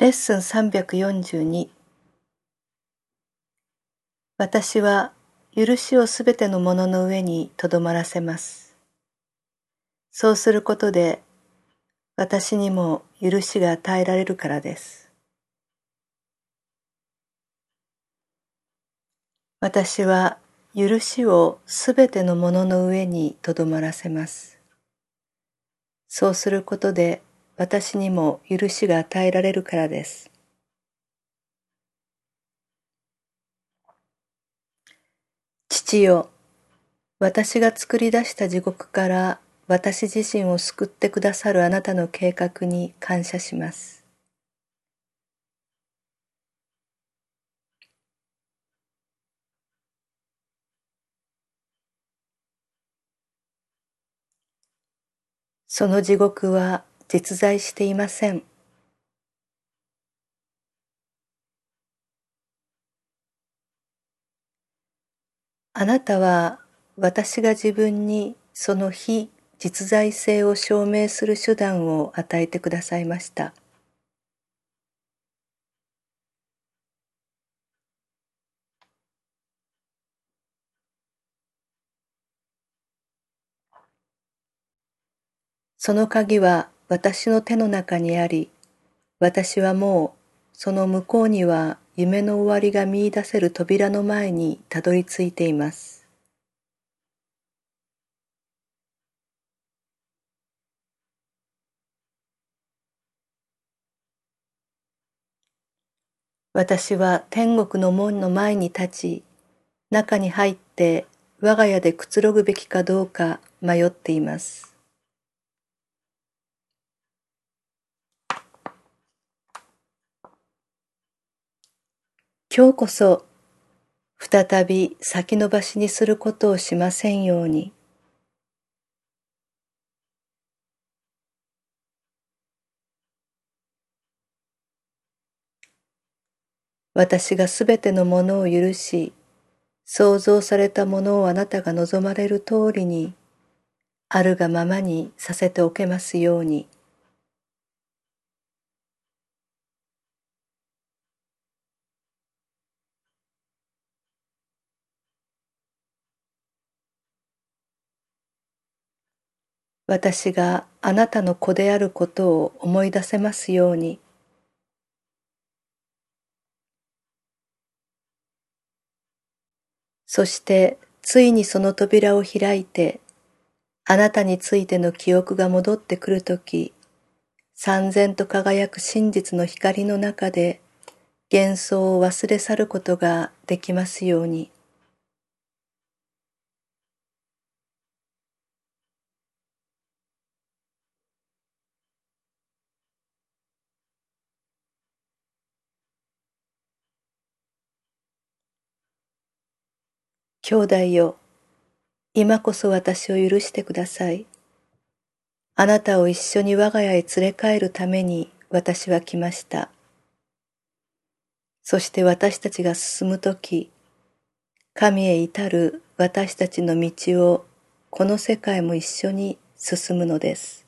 レッスン342私は許しをすべてのものの上にとどまらせます。そうすることで私にも許しが与えられるからです。私は許しをすべてのものの上にとどまらせます。そうすることで私にも許しが与えられるからです。父よ、私が作り出した地獄から私自身を救ってくださるあなたの計画に感謝します。その地獄は実在していません。あなたは私が自分にその非実在性を証明する手段を与えてくださいました。その鍵は私の手の中にあり、私はもうその向こうには夢の終わりが見出せる扉の前にたどり着いています。私は天国の門の前に立ち、中に入って我が家でくつろぐべきかどうか迷っています。今日こそ再び先延ばしにすることをしませんように。私がすべてのものを許し、創造されたものをあなたが望まれる通りに、あるがままにさせておけますように。私があなたの子であることを思い出せますように。そしてついにその扉を開いて、あなたについての記憶が戻ってくるとき、三千と輝く真実の光の中で幻想を忘れ去ることができますように。兄弟よ、今こそ私を許してください。あなたを一緒に我が家へ連れ帰るために私は来ました。そして私たちが進むとき、神へ至る私たちの道をこの世界も一緒に進むのです。